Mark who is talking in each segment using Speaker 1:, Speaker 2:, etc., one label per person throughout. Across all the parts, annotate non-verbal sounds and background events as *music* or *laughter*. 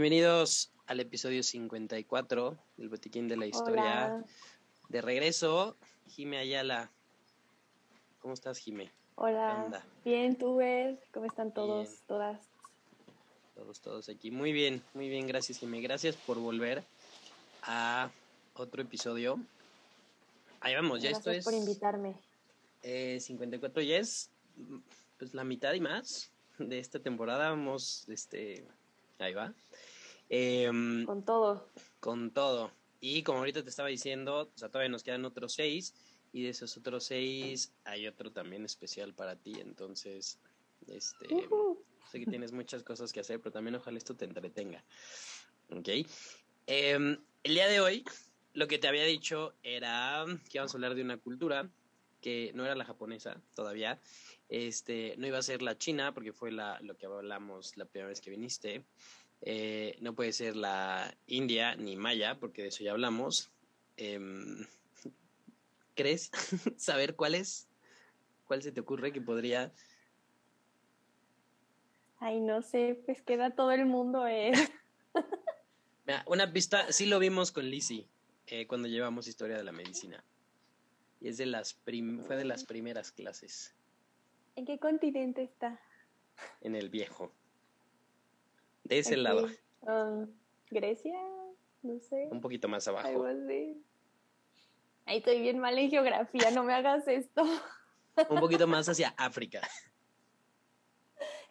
Speaker 1: Bienvenidos al episodio 54 del Botiquín de la Historia.
Speaker 2: Hola.
Speaker 1: De regreso, Jime Ayala. ¿Cómo estás, Jime? ¿Qué
Speaker 2: Hola. Bien, tú ves, ¿cómo están todos,
Speaker 1: Bien.
Speaker 2: todas?
Speaker 1: Todos, todos aquí. Muy bien, muy bien, gracias, Jime. Gracias por volver a otro episodio. Ahí vamos, ya
Speaker 2: Gracias
Speaker 1: esto
Speaker 2: por
Speaker 1: es
Speaker 2: invitarme.
Speaker 1: eh, 54, ya es pues la mitad y más de esta temporada. Vamos, este, ahí va. Em,
Speaker 2: Con todo.
Speaker 1: con todo. Y como ahorita te estaba diciendo, o sea, todavía nos quedan otros seis. Y de esos otros seis hay otro también especial para ti. Entonces, este, sé que tienes muchas cosas que hacer, pero también ojalá esto te entretenga. ¿Ok? Em, el día de hoy, lo que te había dicho era que íbamos a hablar de una cultura que no era la japonesa todavía. Este, no iba a ser la china, porque fue la, lo que hablamos la primera vez que viniste. Eh, no puede ser la India ni Maya, porque de eso ya hablamos. Em, ¿Crees *laughs* saber cuál es? ¿Cuál se te ocurre que podría?
Speaker 2: Ay, no sé, pues queda todo el mundo eh. *laughs*
Speaker 1: Mira, una pista, sí lo vimos con Lizzie eh, cuando llevamos historia de la medicina. Y es de las prim- fue de las primeras clases
Speaker 2: ¿En qué continente está?
Speaker 1: en el viejo. De ese
Speaker 2: Aquí.
Speaker 1: lado,
Speaker 2: Ah, Grecia, no sé.
Speaker 1: un poquito más
Speaker 2: Algo
Speaker 1: abajo.
Speaker 2: así. Ay, estoy bien mal en geografía, no me hagas esto.
Speaker 1: Un poquito más hacia África.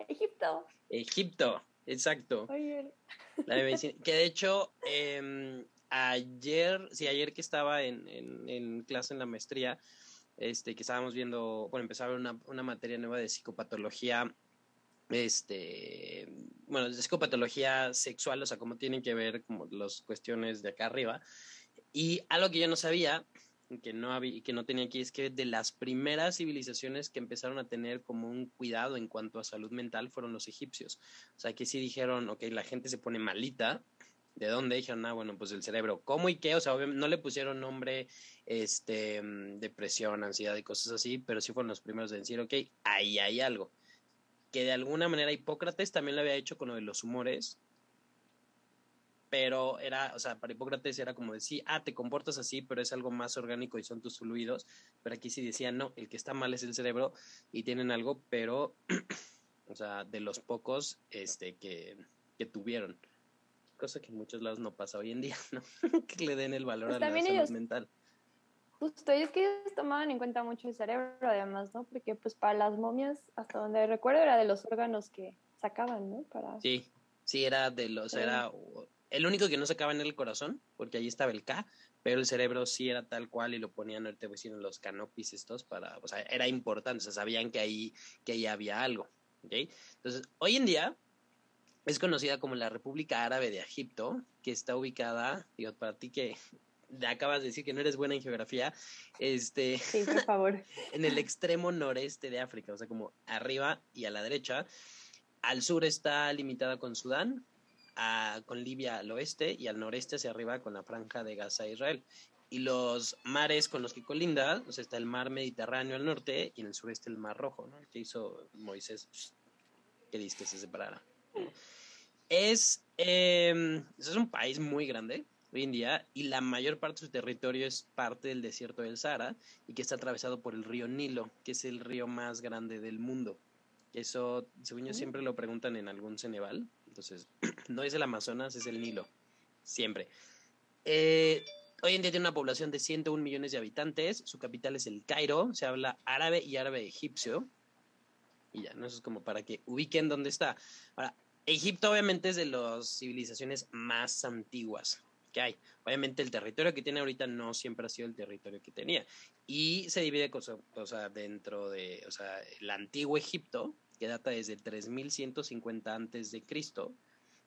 Speaker 2: Egipto.
Speaker 1: Egipto, exacto.
Speaker 2: Oye,
Speaker 1: La de medicina, que de hecho, eh, ayer, sí, ayer que estaba en, en, en clase en la maestría, este, que estábamos viendo, bueno, empezaba una, una materia nueva de psicopatología, este, bueno, de psicopatología sexual, o sea, cómo tienen que ver como las cuestiones de acá arriba. Y algo que yo no sabía, que no había, que no tenía aquí, es que de las primeras civilizaciones que empezaron a tener como un cuidado en cuanto a salud mental fueron los egipcios. O sea, que sí dijeron, ok, la gente se pone malita. ¿De dónde? Dijeron, ah, bueno, pues el cerebro. ¿Cómo y qué? O sea, no le pusieron nombre, este, mm, depresión, ansiedad y cosas así, pero sí fueron los primeros en decir, ok, ahí hay algo. Que de alguna manera Hipócrates también lo había hecho con lo de los humores, pero era, o sea, para Hipócrates era como decir, ah, te comportas así, pero es algo más orgánico y son tus fluidos, pero aquí sí decían, no, el que está mal es el cerebro y tienen algo, pero, *clears throat* o sea, de los pocos, este, que, que tuvieron. Cosa que en muchos lados no pasa hoy en día, *laughs* ¿no? que le den el valor
Speaker 2: Pues
Speaker 1: a la salud
Speaker 2: ellos-
Speaker 1: mental.
Speaker 2: Justo, y es que ellos tomaban en cuenta mucho el cerebro, además, ¿no? Porque, pues, para las momias, hasta donde recuerdo, era de los órganos que sacaban, ¿no? Para...
Speaker 1: Sí, sí, era de los,
Speaker 2: Sí.
Speaker 1: era el único que no sacaba en el corazón, porque ahí estaba el K, pero el cerebro sí era tal cual y lo ponían, ahorita voy en los canopis estos para, o sea, era importante, o sea, sabían que ahí, que ahí había algo, ¿ok? Entonces, hoy en día es conocida como la República Árabe de Egipto, que está ubicada, digo, para ti que acabas de decir que no eres buena en geografía, este,
Speaker 2: Sí, por favor. *laughs*
Speaker 1: en el extremo noreste de África, o sea, como arriba y a la derecha. Al sur está limitada con Sudán, a- con Libia al oeste y al noreste hacia arriba con la franja de Gaza e Israel. Y los mares con los que colinda, o sea, está el mar Mediterráneo al norte y en el sureste el mar Rojo, ¿no? El que hizo Moisés que dice que se separara. Es, eh, es un país muy grande hoy en día y la mayor parte de su territorio es parte del desierto del Sahara y que está atravesado por el río Nilo, que es el río más grande del mundo. Eso, según yo, siempre lo preguntan en algún Ceneval. Entonces, *clears throat* no es el Amazonas, es el Nilo. Siempre. Eh, hoy en día tiene una población de 101 millones de habitantes. Su capital es el Cairo. Se habla árabe y árabe egipcio. Y ya, ¿no? Eso es como para que ubiquen dónde está. Ahora, Egipto obviamente es de las civilizaciones más antiguas que hay. Obviamente el territorio que tiene ahorita no siempre ha sido el territorio que tenía. Y se divide dentro de, o sea, el antiguo Egipto, que data desde el 3150 antes de Cristo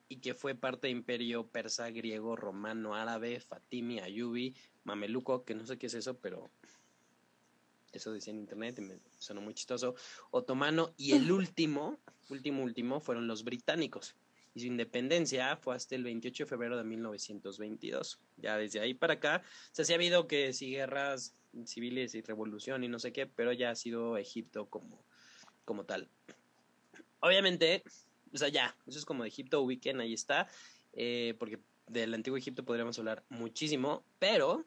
Speaker 1: y que fue parte de imperio persa, griego, romano, árabe, fatimi, ayubi, mameluco, que no sé qué es eso, pero eso decía en internet y me sonó muy chistoso, otomano y el último, último, último fueron los británicos. Y su independencia fue hasta el 28 de febrero de 1922. Ya desde ahí para acá, o sea, sí ha habido que sí guerras civiles y revolución y no sé qué, pero ya ha sido Egipto como, como tal. Obviamente, o sea, ya, eso es como de Egipto, ubiquen, ahí está. eh, porque del antiguo Egipto podríamos hablar muchísimo, pero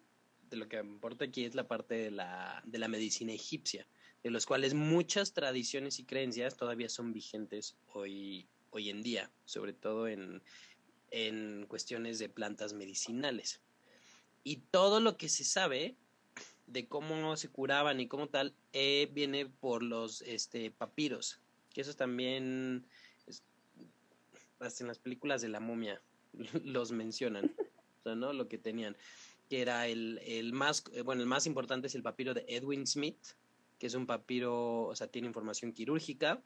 Speaker 1: de lo que importa aquí es la parte de la, de la medicina egipcia, de los cuales muchas tradiciones y creencias todavía son vigentes hoy, hoy en día, sobre todo en, en cuestiones de plantas medicinales. Y todo lo que se sabe de cómo se curaban y cómo tal eh, viene por los este, papiros, que eso también hasta en las películas de la momia *laughs* los mencionan, o sea, ¿no? Lo que tenían, que era el, el más, eh, bueno, el más importante es el papiro de Edwin Smith, que es un papiro, o sea, tiene información quirúrgica,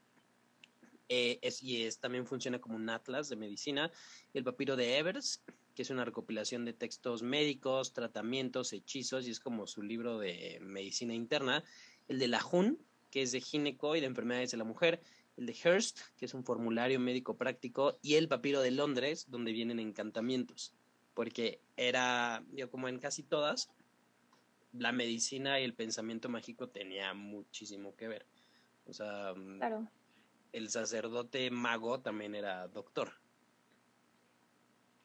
Speaker 1: eh, y es, también funciona como un atlas de medicina, el papiro de Evers, que es una recopilación de textos médicos, tratamientos, hechizos, y es como su libro de medicina interna, el de la Jun, que es de gineco y de enfermedades de la mujer, el de Hearst, que es un formulario médico práctico, y el papiro de Londres, donde vienen encantamientos, porque era, yo como en casi todas, la medicina y el pensamiento mágico tenía muchísimo que ver. O sea, mm, el sacerdote mago también era doctor.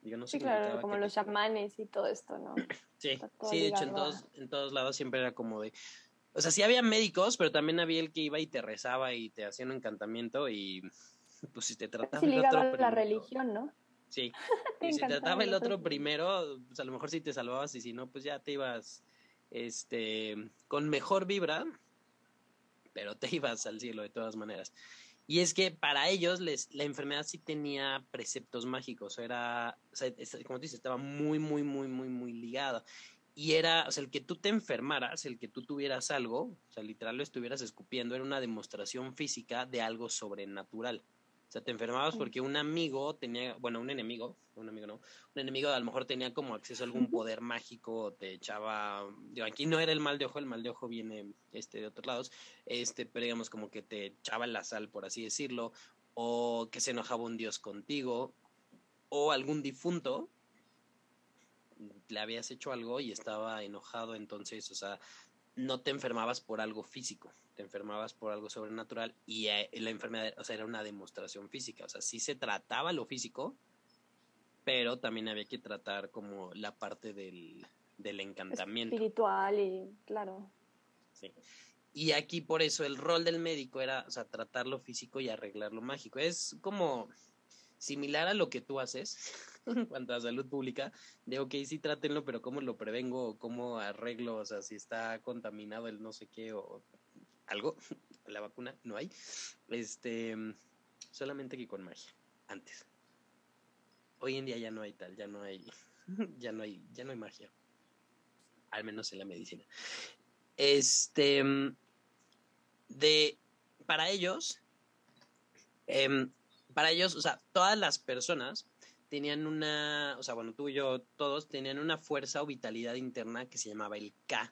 Speaker 2: Yo no sí, claro, como los chamanes y todo esto, ¿no? *clears throat*
Speaker 1: Sí, sí, de hecho en todos, en todos lados siempre era como de, o sea, sí había médicos, pero también había el que iba y te rezaba y te hacía un encantamiento y pues si te trataba
Speaker 2: el otro la religión, ¿no?
Speaker 1: Sí. *laughs* y si trataba el otro primero, pues a lo mejor sí te salvabas y si no, pues ya te ibas este con mejor vibra, pero te *laughs* ibas al cielo de todas maneras. Y es que para ellos les, la enfermedad sí tenía preceptos mágicos, era, o sea, como te dices, estaba muy, muy, muy, muy, muy ligada y era, o sea, el que tú te enfermaras, el que tú tuvieras algo, o sea, literal lo estuvieras escupiendo, era una demostración física de algo sobrenatural. O sea, te enfermabas porque un amigo tenía, bueno, un enemigo, un amigo no, un enemigo a lo mejor tenía como acceso a algún poder mágico, te echaba, digo, aquí no era el mal de ojo, el mal de ojo viene este de otros lados, este, pero digamos como que te echaba la sal, por así decirlo, o que se enojaba un dios contigo, o algún difunto le habías hecho algo y estaba enojado, entonces, o sea, no te enfermabas por algo físico, te enfermabas por algo sobrenatural y eh, la enfermedad, o sea, era una demostración física, o sea, sí se trataba lo físico, pero también había que tratar como la parte del, del encantamiento.
Speaker 2: Espiritual y, claro.
Speaker 1: Sí. Y aquí por eso el rol del médico era, o sea, tratar lo físico y arreglar lo mágico. Es como similar a lo que tú haces *laughs* en cuanto a salud pública, de ok, sí trátenlo, pero ¿cómo lo prevengo? ¿Cómo arreglo? O sea, si está contaminado el no sé qué o algo, *laughs* la vacuna no hay. Este, solamente que con magia, antes. Hoy en día ya no hay tal, ya no hay, *laughs* ya no hay, ya no hay magia. Al menos en la medicina. Este, de, para ellos, eh, para ellos, o sea, todas las personas tenían una, o sea, bueno, tú y yo, todos tenían una fuerza o vitalidad interna que se llamaba el K,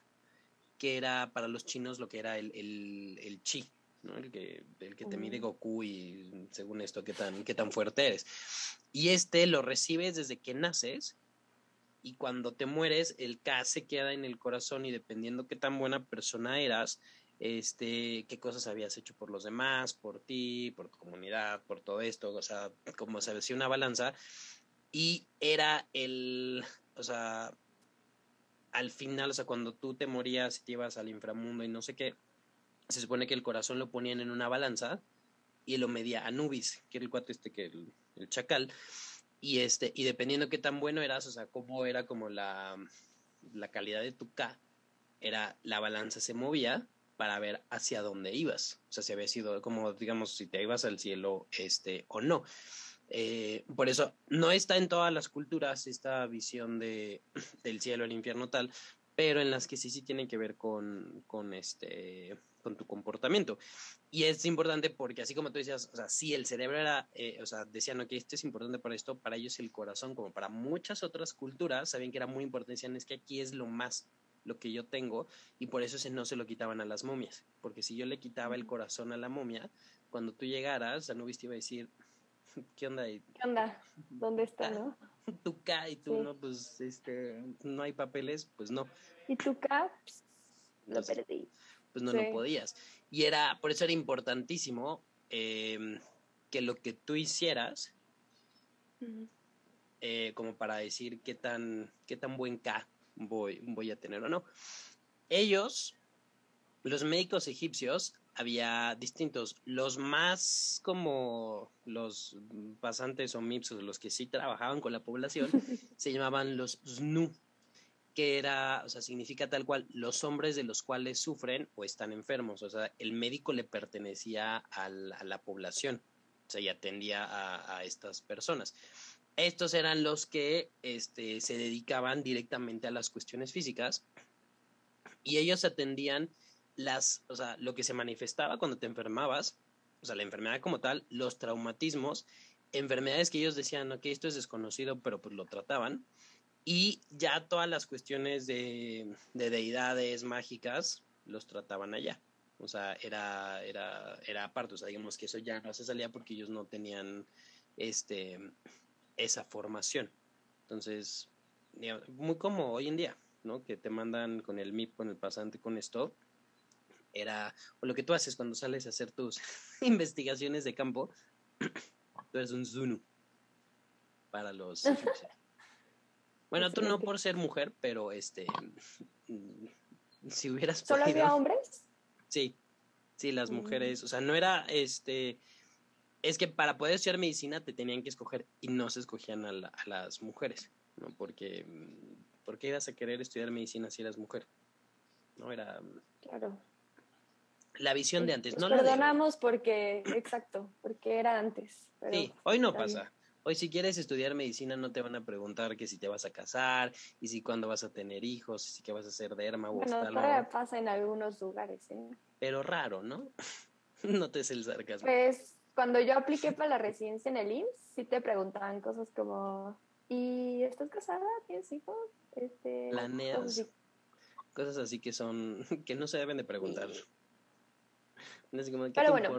Speaker 1: que era para los chinos lo que era el, el, el chi, ¿no? El que, el que te mide. Goku y según esto, qué tan, qué tan fuerte eres. Y este lo recibes desde que naces y cuando te mueres, el K se queda en el corazón y dependiendo qué tan buena persona eras, este, qué cosas habías hecho por los demás, por ti, por tu comunidad, por todo esto, o sea, como se decía una balanza, y era el, o sea, al final, o sea, cuando tú te morías y te ibas al inframundo y no sé qué, se supone que el corazón lo ponían en una balanza y lo medía Anubis, que era el cuate este, que el, el chacal, y este, y dependiendo qué tan bueno eras, o sea, cómo era como la, la calidad de tu K, era la balanza se movía para ver hacia dónde ibas. O sea, si había sido como, digamos, si te ibas al cielo este, o no. Eh, por eso no está en todas las culturas esta visión de, *clears throat* del cielo, el infierno tal, pero en las que sí sí tienen que ver con, con este con tu comportamiento. Y es importante porque así como tú decías, o sea, si el cerebro era, eh, o sea, decían, ok, esto es importante para esto, para ellos el corazón, como para muchas otras culturas, sabían que era muy importante, decían, es que aquí es lo más lo que yo tengo y por eso ese no se lo quitaban a las momias, porque si yo le quitaba el corazón a la momia, cuando tú llegaras, Anubis te iba a decir, *laughs* ¿qué onda?
Speaker 2: ¿Qué onda? ¿Dónde está, no? *laughs*
Speaker 1: Tu K y tú, ¿no? Pues, este, no hay papeles, pues no.
Speaker 2: ¿Y tu K? lo perdí.
Speaker 1: Pues no, no podías. Y era, por eso era importantísimo em, que lo que tú hicieras eh, como para decir qué tan, qué tan buen K voy, voy a tener o no. Ellos, los médicos egipcios, había distintos. Los más como los pasantes o mipsos, los que sí trabajaban con la población, *laughs* se llamaban los znu, que era, o sea, significa tal cual los hombres de los cuales sufren o están enfermos. O sea, el médico le pertenecía a la, población, o sea, y atendía a, a, estas personas. Estos eran los que este, se dedicaban directamente a las cuestiones físicas. Y ellos atendían las, o sea, lo que se manifestaba cuando te enfermabas, o sea, la enfermedad como tal, los traumatismos, enfermedades que ellos decían, ok, esto es desconocido, pero pues lo trataban, y ya todas las cuestiones de, de deidades mágicas los trataban allá. O sea, era, era, era aparte, o sea, digamos que eso ya no se salía porque ellos no tenían este, esa formación. Entonces, muy como hoy en día, ¿no? Que te mandan con el MIP, con el pasante, con esto, era, o lo que tú haces cuando sales a hacer tus *laughs* investigaciones de campo, *clears throat* tú eres un Zunu para los *laughs* Bueno, tú no por ser mujer, pero este, *laughs* si hubieras
Speaker 2: ¿Solo había hombres?
Speaker 1: Sí, sí, las mm. mujeres, o sea, no era, este, es que para poder estudiar medicina te tenían que escoger y no se escogían a, las mujeres, ¿no? Porque, mm, ¿por qué ibas a querer estudiar medicina si eras mujer? No era...
Speaker 2: Claro
Speaker 1: la visión de antes.
Speaker 2: no perdonamos porque, exacto, porque era antes.
Speaker 1: sí, hoy no pasa. Hoy si quieres estudiar medicina no te van a preguntar que si te vas a casar y si cuándo vas a tener hijos, y si qué vas a hacer derma o
Speaker 2: bueno, todavía pasa en algunos lugares, ¿eh?
Speaker 1: Pero raro, ¿no? *laughs* no te es el sarcasmo.
Speaker 2: Pues cuando yo apliqué *laughs* para la residencia en el IMSS, sí te preguntaban cosas como ¿y estás casada? ¿Tienes hijos? Este,
Speaker 1: Planeas. Cosas así. que son *laughs* que no se deben de preguntar. *laughs*
Speaker 2: Pero bueno,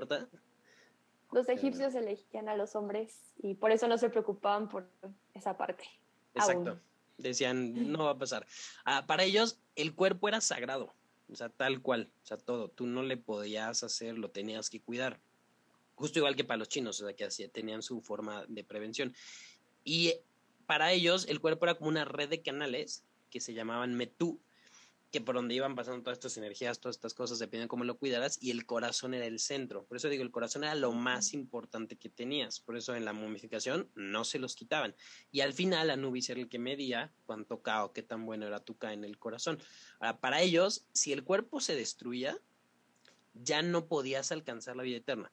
Speaker 2: Los egipcios elegían a los hombres y por eso no se preocupaban por esa parte.
Speaker 1: Exacto. Decían, no va a pasar. Ah, para ellos, el cuerpo era sagrado. O sea, tal cual. O sea, todo. Tú no le podías hacer, lo tenías que cuidar. Justo igual que para los chinos, o sea, que así tenían su forma de prevención. Y para ellos, el cuerpo era como una red de canales que se llamaban metú, que por donde iban pasando todas estas energías, todas estas cosas, dependían de cómo lo cuidaras, y el corazón era el centro. Por eso digo, el corazón era lo más importante que tenías. Por eso en la momificación no se los quitaban. Y al final Anubis era el que medía cuánto K o qué tan bueno era tu K en el corazón. Ahora, para ellos, si el cuerpo se destruía, ya no podías alcanzar la vida eterna.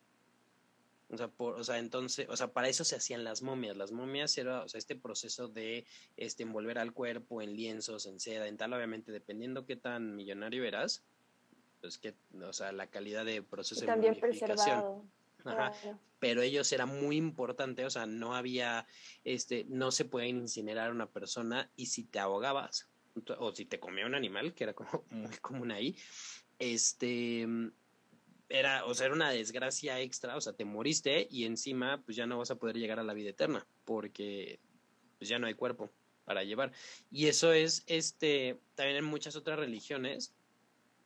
Speaker 1: O sea, por, o sea, entonces, o sea, para eso se hacían las momias. Las momias era, o sea, este proceso de este envolver al cuerpo en lienzos, en seda, en tal, obviamente, dependiendo qué tan millonario eras, pues que, o sea, la calidad de proceso de momificación. Ajá. Pero ellos era muy importante, o sea, no había, este, no se puede incinerar a una persona y si te ahogabas o si te comía un animal, que era como *laughs* muy común ahí, este, era, o sea, era una desgracia extra, o sea, te moriste y encima pues ya no vas a poder llegar a la vida eterna porque pues ya no hay cuerpo para llevar. Y eso es, este, también en muchas otras religiones,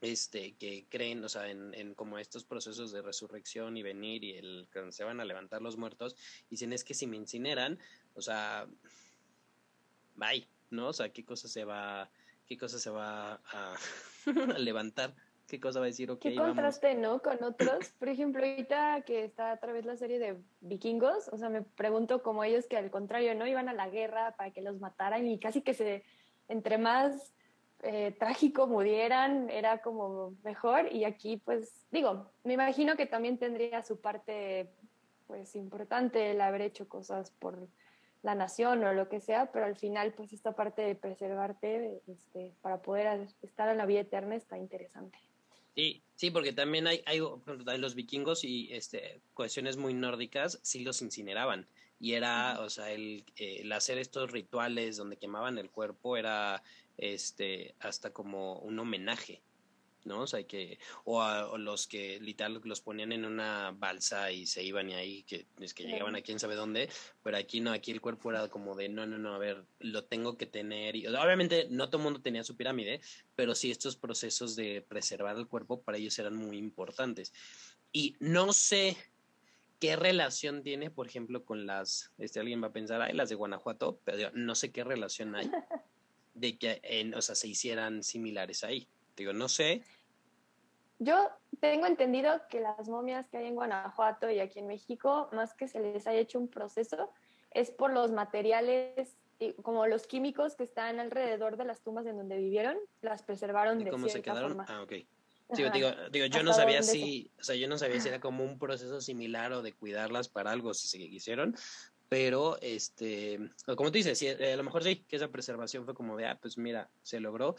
Speaker 1: este, que creen, o sea, en, como estos procesos de resurrección y venir y el que se van a levantar los muertos, dicen es que si me incineran, o sea, bye, ¿no? O sea, qué cosa se va, qué cosa se va a *laughs* levantar qué cosa va a decir, ok,
Speaker 2: Qué contraste, ¿no? Con otros. Por ejemplo, ahorita que está a través de la serie de vikingos, o sea, me pregunto como ellos que al contrario, ¿no? Iban a la guerra para que los mataran y casi que se, entre más eh, trágico murieran, era como mejor. Y aquí, pues, digo, me imagino que también tendría su parte, pues, importante el haber hecho cosas por la nación o lo que sea, pero al final, pues, esta parte de preservarte este, para poder estar en la vida eterna está interesante.
Speaker 1: Sí, sí, porque también hay, hay los vikingos y este, cuestiones muy nórdicas, sí los incineraban. Y era, o sea, el, el hacer estos rituales donde quemaban el cuerpo era este, hasta como un homenaje ¿no? O sea, que, o, a, los que literal los ponían en una balsa y se iban y ahí, que es que llegaban a quién sabe dónde, pero aquí no, aquí el cuerpo era como de, no, no, no, a ver, lo tengo que tener, y obviamente no todo el mundo tenía su pirámide, pero sí estos procesos de preservar el cuerpo para ellos eran muy importantes. Y no sé qué relación tiene, por ejemplo, con las, este, alguien va a pensar, ay, las de Guanajuato, pero no sé qué relación hay *laughs* de que, en, o sea, se hicieran similares ahí. Digo, no sé.
Speaker 2: Yo tengo entendido que las momias que hay en Guanajuato y aquí en México, más que se les haya hecho un proceso, es por los materiales como los químicos que están alrededor de las tumbas en donde vivieron, las preservaron de
Speaker 1: cómo se quedaron?
Speaker 2: forma.
Speaker 1: Ah, ok. Digo, digo, digo, yo no sabía si, o sea, yo no sabía si era como un proceso similar o de cuidarlas para algo, si se quisieron, pero, este, como tú dices, eh, a lo mejor sí, que esa preservación fue como de, ah, pues mira, se logró,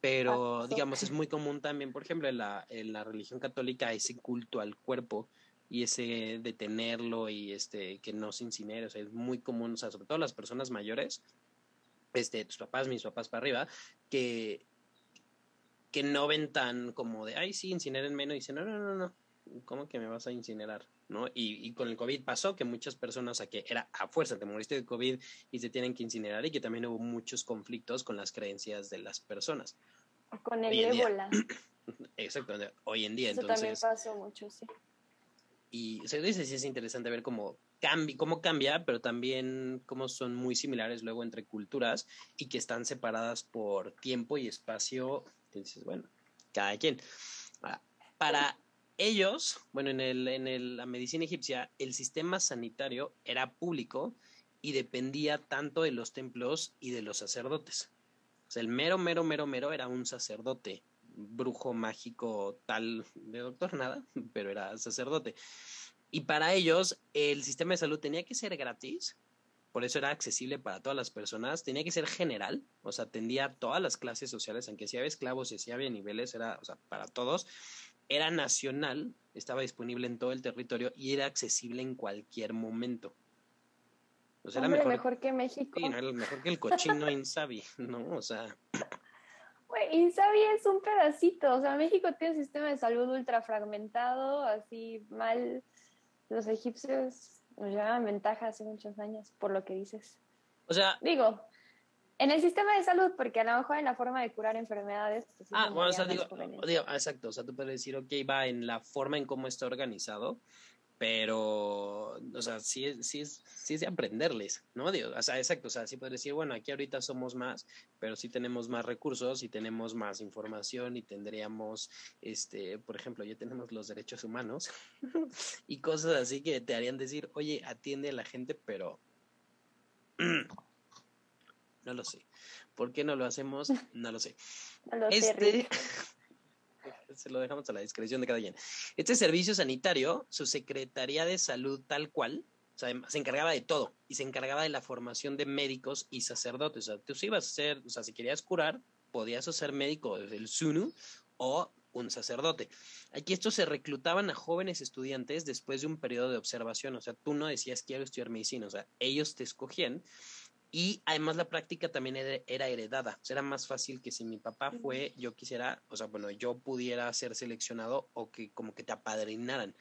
Speaker 1: pero, digamos, es muy común también, por ejemplo, en la, en la religión católica, ese culto al cuerpo, y ese detenerlo y este que no se incinere, o sea, es muy común, o sea, sobre todo las personas mayores, este, tus papás, mis papás para arriba, que, que no ven tan como de, ay, sí, incineren menos, y dicen, no, no, no, no, ¿cómo que me vas a incinerar? ¿No? Y, y con el COVID pasó que muchas personas, a que era a fuerza, te moriste de COVID y se tienen que incinerar, y que también hubo muchos conflictos con las creencias de las personas.
Speaker 2: Con el ébola. *clears throat*
Speaker 1: Exacto, hoy en día,
Speaker 2: Eso
Speaker 1: entonces.
Speaker 2: también pasó mucho, sí
Speaker 1: y se dice sí es interesante ver cómo cambia, cómo cambia, pero también cómo son muy similares luego entre culturas y que están separadas por tiempo y espacio. Entonces, bueno, cada quien. Para ellos, bueno, en, el, en la medicina egipcia, el sistema sanitario era público y dependía tanto de los templos y de los sacerdotes. O sea, el mero, mero, mero, mero era un sacerdote brujo mágico tal de doctor, nada, *laughs* pero era sacerdote. Y para ellos el sistema de salud tenía que ser gratis, por eso era accesible para todas las personas, tenía que ser general, o sea, atendía a todas las clases sociales, aunque si había esclavos y si había niveles, era, para todos, era nacional, estaba disponible en todo el territorio y era accesible en cualquier momento.
Speaker 2: O sea, era mejor, mejor, que México.
Speaker 1: Sí, no, era mejor que el cochino Insabi, ¿no? O sea,
Speaker 2: sabía es un pedacito, o sea, México tiene un sistema de salud ultra fragmentado, así mal. Los egipcios nos llevaban ventaja hace muchos años, por lo que dices.
Speaker 1: O sea,
Speaker 2: digo, en el sistema de salud, porque a lo mejor en la forma de curar enfermedades.
Speaker 1: Pues, ah, bueno, o sea, digo, digo, exacto, o sea, tú puedes decir, ok, va en la forma en cómo está organizado, pero, o sea, sí es, sí es, sí es de aprenderles, ¿no? Digo, o sea, exacto, o sea, sí puedes decir, bueno, aquí ahorita somos más, pero sí tenemos más recursos y tenemos más información y tendríamos, este, por ejemplo, ya tenemos los derechos humanos *laughs* y cosas así que te harían decir, oye, atiende a la gente, pero *clears throat* no lo sé. ¿Por qué no lo hacemos? No lo sé. *laughs*
Speaker 2: No lo
Speaker 1: este *laughs* se lo dejamos a la discreción de cada quien. Este servicio sanitario, su Secretaría de Salud tal cual, o sea, se encargaba de todo y se encargaba de la formación de médicos y sacerdotes. O sea, tú ibas a ser, o sea, si querías curar, podías ser médico del SUNU o un sacerdote. Aquí estos se reclutaban a jóvenes estudiantes después de un periodo de observación, o sea, tú no decías quiero estudiar medicina, o sea, ellos te escogían y además la práctica también era heredada. Era más fácil que si mi papá fue, yo quisiera, o sea, bueno, yo pudiera ser seleccionado o que como que te apadrinaran.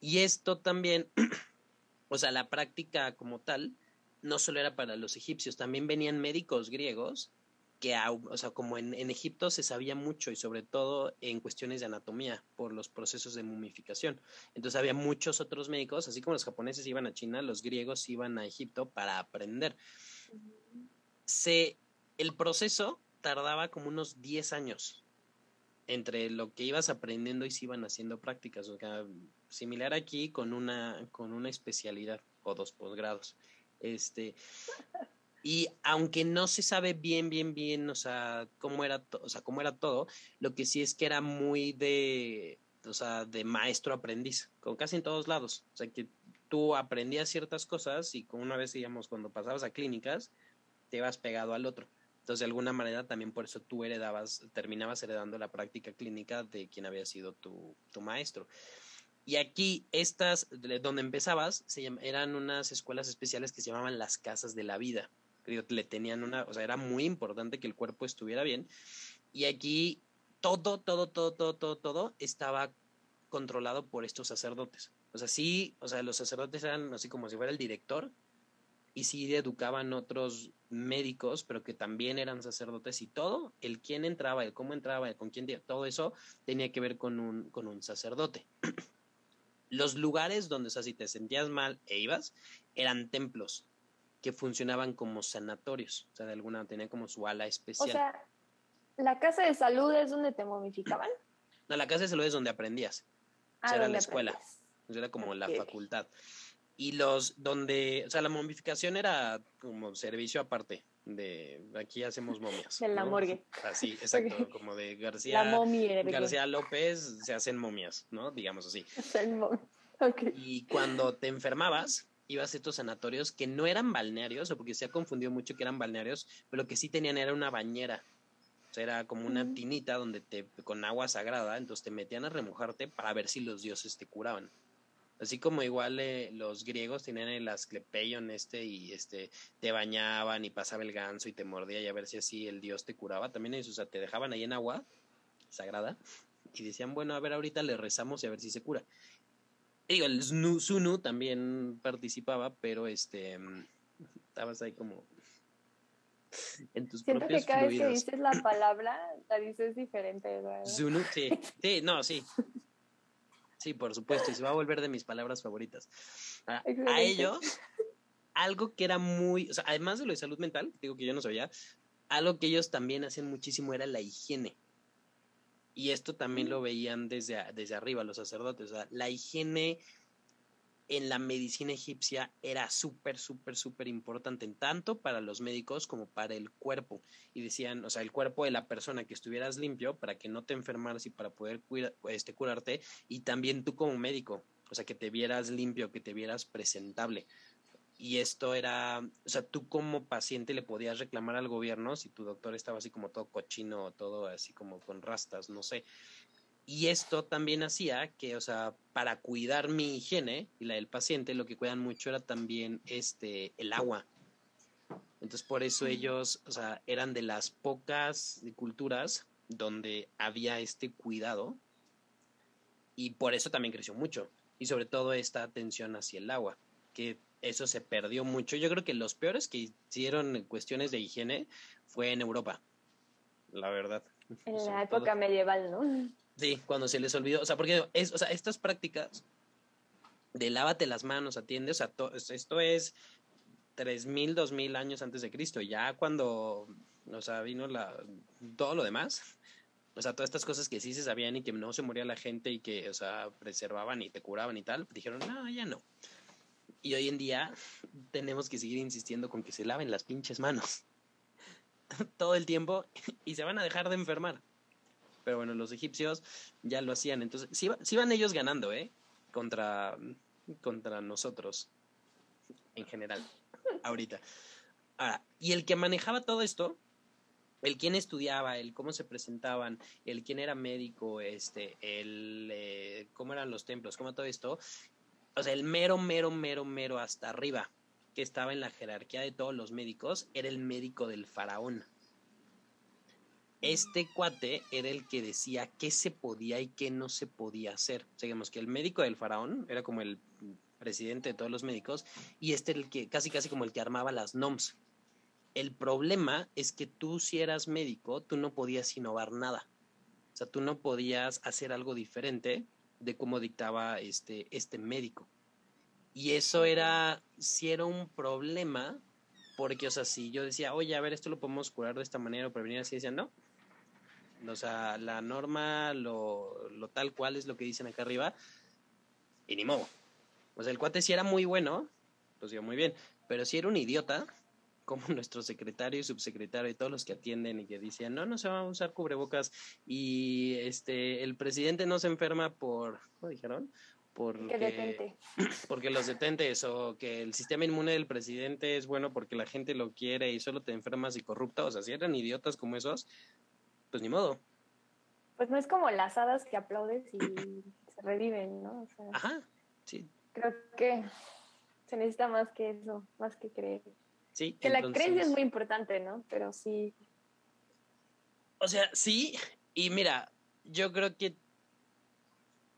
Speaker 1: Y esto también, *clears throat* o sea, la práctica como tal, no solo era para los egipcios, también venían médicos griegos que, o sea, como en, en, Egipto se sabía mucho y sobre todo en cuestiones de anatomía por los procesos de mumificación. Entonces había muchos otros médicos, así como los japoneses iban a China, los griegos iban a Egipto para aprender se, el proceso tardaba como unos 10 años entre lo que ibas aprendiendo y se iban haciendo prácticas, o sea, similar aquí con una, con una especialidad o dos posgrados. Este, y aunque no se sabe bien, bien, bien, o sea, cómo era, o sea, cómo era todo, lo que sí es que era muy de, o sea, de maestro aprendiz, con casi en todos lados. O sea, que tú aprendías ciertas cosas y con una vez, digamos, cuando pasabas a clínicas, te ibas pegado al otro. Entonces, de alguna manera, también por eso tú heredabas, terminabas heredando la práctica clínica de quien había sido tu, tu maestro. Y aquí, estas, donde empezabas, se eran unas escuelas especiales que se llamaban las casas de la vida. Le tenían una, o sea, era muy importante que el cuerpo estuviera bien. Y aquí todo, todo, todo, todo, todo, todo estaba controlado por estos sacerdotes. O sea, sí, o sea, los sacerdotes eran así como si fuera el director, y sí educaban otros médicos, pero que también eran sacerdotes y todo, el quién entraba, el cómo entraba, el con quién, todo eso tenía que ver con un, con un sacerdote. *clears throat* Los lugares donde, o sea, si te sentías mal e ibas, eran templos que funcionaban como sanatorios. O sea, de alguna tenían como su ala especial.
Speaker 2: O sea, ¿la casa de salud es donde te momificaban?
Speaker 1: No, la casa de salud es donde aprendías. o sea,
Speaker 2: Ah,
Speaker 1: era la escuela. Sea, era como la facultad. Y los donde, o sea, la momificación era como servicio aparte de aquí hacemos momias.
Speaker 2: De la
Speaker 1: ¿no?
Speaker 2: morgue.
Speaker 1: Así, exacto,
Speaker 2: Ok.
Speaker 1: como de García.
Speaker 2: Momia.
Speaker 1: García López se hacen momias, ¿no? Digamos así.
Speaker 2: El mom- Ok.
Speaker 1: Y cuando te enfermabas, ibas a estos sanatorios que no eran balnearios, o porque se ha confundido mucho que eran balnearios, pero lo que sí tenían era una bañera. O sea, era como una
Speaker 2: Ujú.
Speaker 1: tinita donde te, con agua sagrada, entonces te metían a remojarte para ver si los dioses te curaban. Así como igual eh, los griegos tenían el asclepeion este y este te bañaban y pasaba el ganso y te mordía y a ver si así el dios te curaba. También ellos, o sea, te dejaban ahí en agua sagrada y decían, bueno, a ver, ahorita le rezamos y a ver si se cura. Y digo, el Znu- Zunu también participaba, pero este estabas ahí como en tus
Speaker 2: Siento que cada vez que dices la palabra, la dices diferente, ¿verdad?
Speaker 1: Zunu, sí, sí, no, sí. *laughs* Sí, por supuesto, y se va a volver de mis palabras favoritas. A, ellos, algo que era muy, o sea, además de lo de salud mental, digo que yo no sabía, algo que ellos también hacían muchísimo era la higiene. Y esto también lo veían desde, desde arriba los sacerdotes. O sea, la higiene en la medicina egipcia era súper, súper, súper importante, tanto para los médicos como para el cuerpo. Y decían, o sea, el cuerpo de la persona que estuvieras limpio para que no te enfermaras y para poder este, curarte, y también tú como médico, o sea, que te vieras limpio, que te vieras presentable. Y esto era, o sea, tú como paciente le podías reclamar al gobierno si tu doctor estaba así como todo cochino o todo así como con rastas, no sé. Y esto también hacía que, o sea, para cuidar mi higiene y la del paciente, lo que cuidan mucho era también este el agua. Entonces, por eso ellos, o sea, eran de las pocas culturas donde había este cuidado y por eso también creció mucho. Y sobre todo esta atención hacia el agua, que eso se perdió mucho. Yo creo que los peores que hicieron cuestiones de higiene fue en Europa, la verdad.
Speaker 2: En *laughs*
Speaker 1: Sobre
Speaker 2: la
Speaker 1: todo-
Speaker 2: época medieval, ¿no?
Speaker 1: Sí, cuando se les olvidó, o sea, porque es, o sea, estas prácticas de lávate las manos, atiende, o sea, to- esto es 3000, 2000 años antes de Cristo, ya cuando, o sea, vino la, todo lo demás, o sea, todas estas cosas que sí se sabían y que no se moría la gente y que, o sea, preservaban y te curaban y tal, dijeron, no, ya no. Y hoy en día tenemos que seguir insistiendo con que se laven las pinches manos *laughs* todo el tiempo y se van a dejar de enfermar. Pero bueno, los egipcios ya lo hacían. Entonces, sí, sí van ellos ganando, ¿eh? Contra, contra nosotros, en general, ahorita. Ahora, y el que manejaba todo esto, el quién estudiaba, el cómo se presentaban, el quién era médico, este, el eh, cómo eran los templos, cómo todo esto, o sea, el mero, mero, mero, mero hasta arriba, que estaba en la jerarquía de todos los médicos, era el médico del faraón este cuate era el que decía qué se podía y qué no se podía hacer. O sea, digamos que el médico del faraón era como el presidente de todos los médicos y este era el que casi casi como el que armaba las NOMS. El problema es que tú si eras médico, tú no podías innovar nada. O sea, tú no podías hacer algo diferente de cómo dictaba este, este médico. Y eso era, si era un problema, porque, o sea, si yo decía, oye, a ver, esto lo podemos curar de esta manera o prevenir así, decían, no. O sea, la norma, lo, lo tal cual es lo que dicen acá arriba, y ni modo. O sea, el cuate si era muy bueno, pues iba muy bien, pero si era un idiota, *laughs* como nuestro secretario y subsecretario y todos los que atienden y que decían, no, no se va a usar cubrebocas y este, el presidente no se enferma por, ¿cómo dijeron? Porque,
Speaker 2: detente. *clears throat*
Speaker 1: porque los detentes o que el sistema inmune del presidente es bueno porque la gente lo quiere y solo te enfermas y corrupta. O sea, si eran idiotas como esos, pues ni modo.
Speaker 2: Pues no es como las hadas que aplaudes y se reviven, ¿no? O sea,
Speaker 1: Ajá, sí,
Speaker 2: creo que se necesita más que eso, más que creer.
Speaker 1: sí.
Speaker 2: Que la
Speaker 1: entonces-
Speaker 2: creencia es muy importante, ¿no? Pero sí,
Speaker 1: O sea, sí, y mira, yo creo que,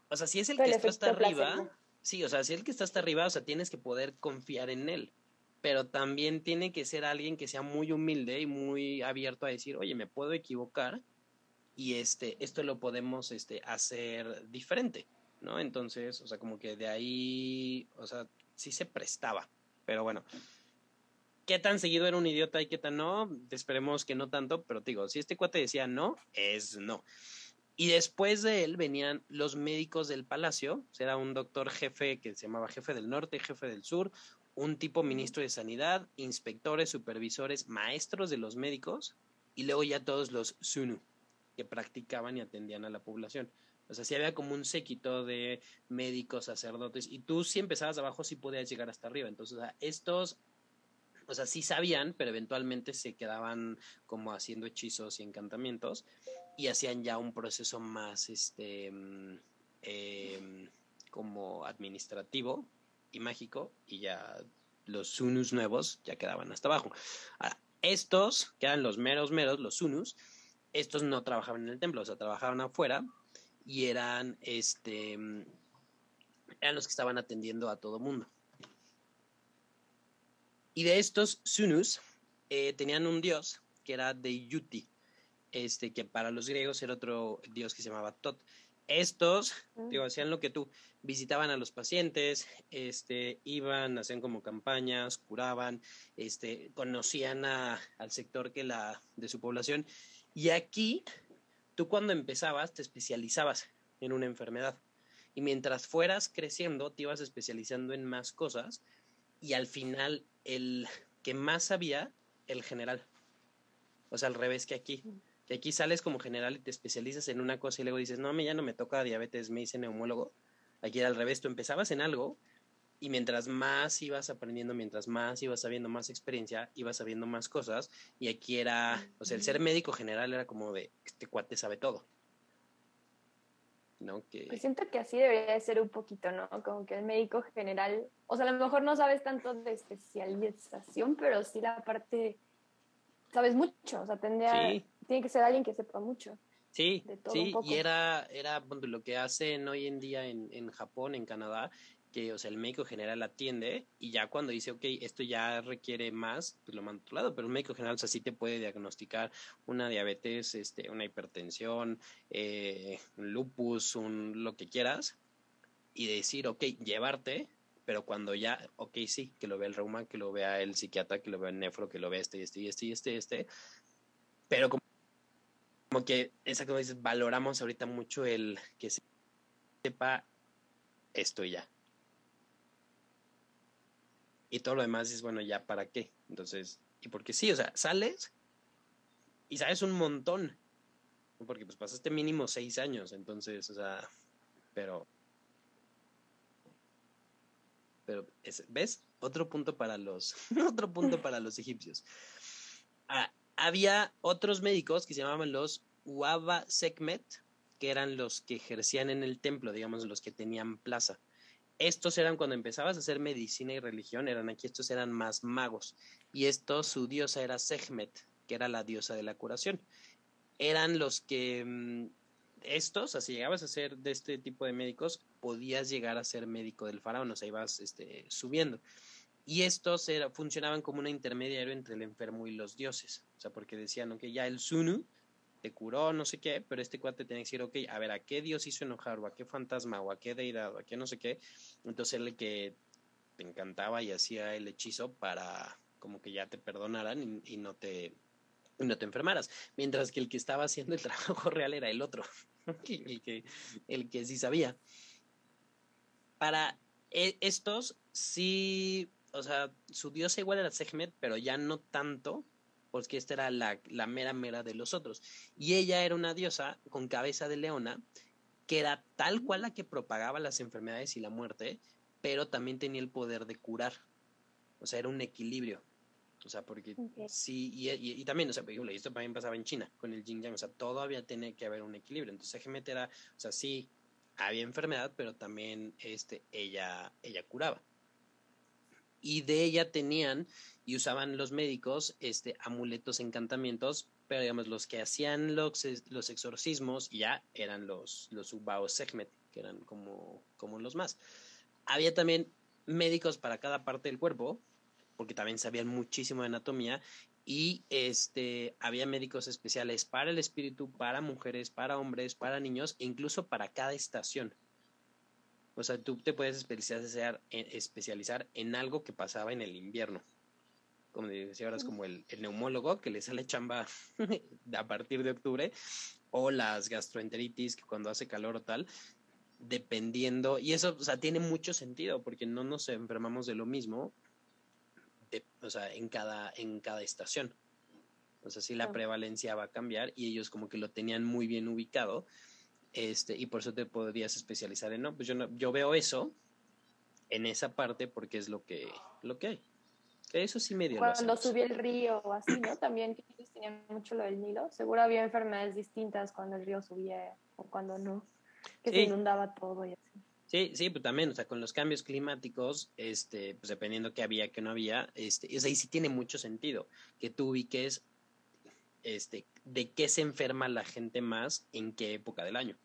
Speaker 1: o sea, si es el que está hasta arriba, sí, o sea, si es el que está hasta arriba, o sea, tienes que poder confiar en él, pero también tiene que ser alguien que sea muy humilde y muy abierto a decir, oye, me puedo equivocar y este, esto lo podemos este, hacer diferente, ¿no? Entonces, o sea, como que de ahí, o sea, sí se prestaba, pero bueno. ¿Qué tan seguido era un idiota y qué tan no? Esperemos que no tanto, pero te digo, si este cuate decía no, es no. Y después de él venían los médicos del palacio, era un doctor jefe que se llamaba jefe del norte, jefe del sur, un tipo ministro de sanidad, inspectores, supervisores, maestros de los médicos y luego ya todos los sunu que practicaban y atendían a la población. O sea, sí había como un séquito de médicos, sacerdotes, y tú si empezabas abajo sí podías llegar hasta arriba. Entonces, o sea, estos, o sea, sí sabían, pero eventualmente se quedaban como haciendo hechizos y encantamientos y hacían ya un proceso más, este, mm, em, como administrativo y mágico, y ya los sunus nuevos ya quedaban hasta abajo. Ahora, estos, que eran los meros meros, los sunus, estos no trabajaban en el templo, o sea, trabajaban afuera y eran, este, eran los que estaban atendiendo a todo mundo. Y de estos sunus eh, tenían un dios que era de Yuti, este, que para los griegos era otro dios que se llamaba Tot. Estos, digo, hacían lo que tú, visitaban a los pacientes, este, iban, hacían como campañas, curaban, este, conocían a, al sector que la, de su población. Y aquí, tú cuando empezabas, te especializabas en una enfermedad. Y mientras fueras creciendo, te ibas especializando en más cosas. Y al final, el que más sabía, el general. O sea, al revés que aquí. Que aquí sales como general y te especializas en una cosa y luego dices, no, a mí ya no me toca diabetes, me hice neumólogo. Aquí era al revés, tú empezabas en algo y mientras más ibas aprendiendo, mientras más ibas sabiendo más experiencia, ibas sabiendo más cosas. Y aquí era, o sea, el ser médico general era como de, este cuate sabe todo. ¿No? Que...
Speaker 2: Pues siento que así debería ser un poquito, ¿no? Como que el médico general, o sea, a lo mejor no sabes tanto de especialización, pero sí la parte, sabes mucho, o sea, tendría, tiene que ser alguien que sepa mucho.
Speaker 1: Sí, sí, y era, era lo que hacen hoy en día en, en Japón, en Canadá, que, o sea, el médico general atiende y ya cuando dice, ok, esto ya requiere más, pues lo manda a otro lado, pero el médico general, o sea, sí te puede diagnosticar una diabetes, este, una hipertensión, eh, un lupus, un lo que quieras, y decir, ok, llevarte, pero cuando ya, ok, sí, que lo vea el reuma, que lo vea el psiquiatra, que lo vea el nefro, que lo vea este, este, este, este, este, pero como como que, esa como dices, valoramos ahorita mucho el que sepa esto ya. Y todo lo demás es, bueno, ya para qué. Entonces, y porque sí, o sea, sales y sabes un montón. Porque pues pasaste mínimo seis años, entonces, o sea, pero... Pero, ¿ves? Otro punto para los, *laughs* otro punto para los egipcios. Ah, había otros médicos que se llamaban los Uaba Sekmet, que eran los que ejercían en el templo, digamos, los que tenían plaza. Estos eran cuando empezabas a hacer medicina y religión, eran aquí, estos eran más magos. Y esto, su diosa era Sekhmet, que era la diosa de la curación. Eran los que mm, estos, así llegabas a ser de este tipo de médicos, podías llegar a ser médico del faraón, o sea, ibas este, subiendo. Y estos era, funcionaban como un intermediario entre el enfermo y los dioses. O sea, porque decían, que ya el Sunu te curó, no sé qué, pero este cuate tenía que decir, ok, a ver, ¿a qué dios hizo enojar? ¿O a qué fantasma? ¿O a qué deidad? ¿O a qué no sé qué? Entonces el que te encantaba y hacía el hechizo para como que ya te perdonaran y, no te no te enfermaras. Mientras que el que estaba haciendo el *laughs* trabajo real era el otro, *laughs* el, que, el que sí sabía. Para e, estos sí o sea, su diosa igual era Sekhmet, pero ya no tanto, porque esta era la, la mera mera de los otros. Y ella era una diosa con cabeza de leona, que era tal cual la que propagaba las enfermedades y la muerte, pero también tenía el poder de curar. O sea, era un equilibrio. O sea, porque sí, y, también, o sea, por ejemplo, esto también pasaba en China con el yin yang, o sea, todavía tenía que haber un equilibrio. Entonces, Sekhmet era, o sea, sí, había enfermedad, pero también este, ella, ella curaba y de ella tenían y usaban los médicos este amuletos, encantamientos, pero digamos los que hacían los, los exorcismos ya eran los los Ubao Sekhmet, que eran como, como los más. Había también médicos para cada parte del cuerpo, porque también sabían muchísimo de anatomía y este había médicos especiales para el espíritu, para mujeres, para hombres, para niños incluso para cada estación. O sea, tú te puedes especializar en, especializar en algo que pasaba en el invierno. Como decía ahora, es como el, el neumólogo que le sale chamba *laughs* a partir de octubre, o las gastroenteritis, que cuando hace calor o tal, dependiendo, y eso, o sea, tiene mucho sentido, porque no nos enfermamos de lo mismo, o sea, en cada, en cada estación. O sea, sí la prevalencia va a cambiar y ellos como que lo tenían muy bien ubicado este, y por eso te podrías especializar en, no, pues yo, no, yo veo eso en esa parte porque es lo que, lo que hay. Eso sí medio
Speaker 2: Cuando subió el río o así, ¿no? También ellos tenían mucho lo del Nilo. Seguro había enfermedades distintas cuando el río subía o cuando no, que se inundaba todo y así.
Speaker 1: Sí, sí, pues también, o sea, con los cambios climáticos, este, pues dependiendo qué había, qué no había, este, o sea, ahí sí tiene mucho sentido que tú ubiques, este, de qué se enferma la gente más en qué época del año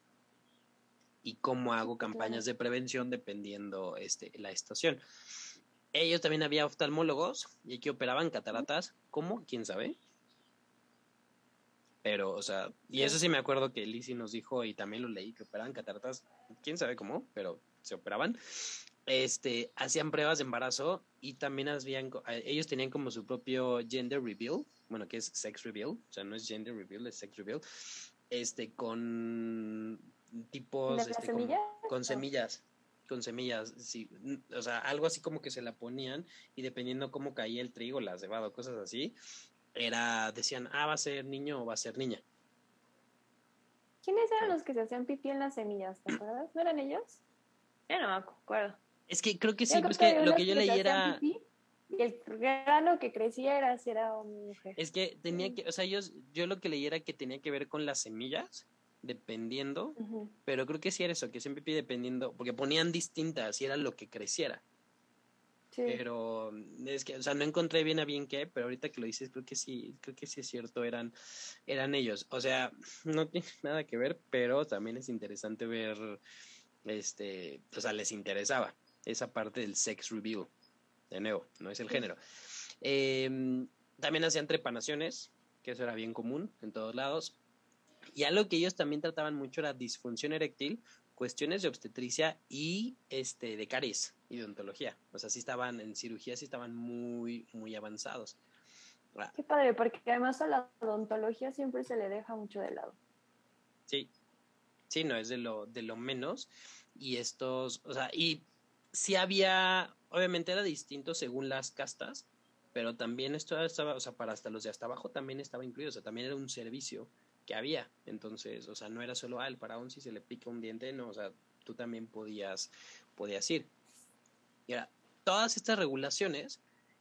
Speaker 1: y cómo hago campañas de prevención dependiendo este, la estación. Ellos también había oftalmólogos y que operaban cataratas. ¿Cómo? ¿Quién sabe? Pero, o sea, y eso sí me acuerdo que Lizzie nos dijo y también lo leí, que operaban cataratas, quién sabe cómo, pero se operaban. Este, hacían pruebas de embarazo y también hacían, ellos tenían como su propio gender reveal, bueno, que es sex reveal, o sea, no es gender reveal, es sex reveal, este, con tipos este, con, semillas con semillas sí, o sea algo así como que se la ponían y dependiendo cómo caía el trigo la cebada cosas así era decían ah va a ser niño o va a ser niña
Speaker 2: quiénes eran los que se hacían pipí en las semillas te acuerdas no eran ellos ya no me acuerdo.
Speaker 1: Es que creo que sí pues que lo que yo leí era
Speaker 2: y el grano que crecía era si era mujer.
Speaker 1: Es que tenía que o sea yo yo lo que leí era que tenía que ver con las semillas dependiendo, pero creo que sí era eso, que siempre pide dependiendo, porque ponían distintas y era lo que creciera. Pero es que, o sea, no encontré bien a bien qué, pero ahorita que lo dices, creo que sí, creo que sí es cierto, eran, eran ellos. O sea, no tiene *laughs* nada que ver, pero también es interesante ver, este, o sea, les interesaba esa parte del sex review. De nuevo, no es el género. Em, también hacían trepanaciones, que eso era bien común en todos lados. Y algo que ellos también trataban mucho era disfunción eréctil, cuestiones de obstetricia y este de caries y odontología. O sea, sí estaban en cirugía, sí estaban muy, muy avanzados.
Speaker 2: Ah. Qué padre, porque además a la odontología siempre se le deja mucho de lado.
Speaker 1: Sí, sí, no, es de lo, de lo menos. Y estos, o sea, y sí había, obviamente era distinto según las castas, pero también esto estaba, o sea, para hasta los de hasta abajo también estaba incluido, o sea, también era un servicio que había. Entonces, o sea, no era solo, al para un si se le pica un diente, no, o sea, tú también podías, podías ir. Y ahora, todas estas regulaciones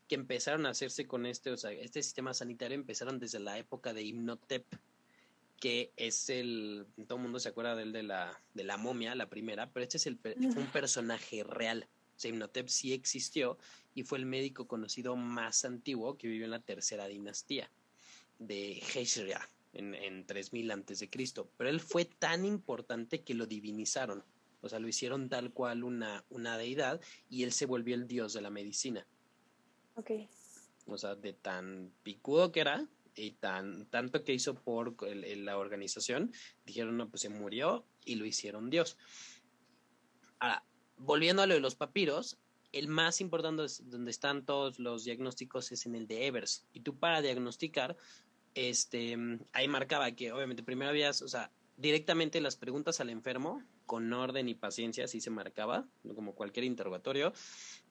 Speaker 1: que empezaron a hacerse con este, o sea, este sistema sanitario empezaron desde la época de Imhotep, que es el, todo el mundo se acuerda del de la, de la momia, la primera, pero este es el, un personaje real. O sea, sí existió y fue el médico conocido más antiguo que vivió en la tercera dinastía de Heishria en, en 3000 antes de Cristo, pero él fue tan importante que lo divinizaron, o sea, lo hicieron tal cual una, una deidad y él se volvió el dios de la medicina.
Speaker 2: Ok.
Speaker 1: O sea, de tan picudo que era y tan tanto que hizo por la organización, dijeron, no, pues se murió y lo hicieron dios. Ahora, volviendo a lo de los papiros, el más importante donde están todos los diagnósticos es en el de Evers. Y tú para diagnosticar este, ahí marcaba que obviamente primero habías, o sea, directamente las preguntas al enfermo, con orden y paciencia, así se marcaba, como cualquier interrogatorio,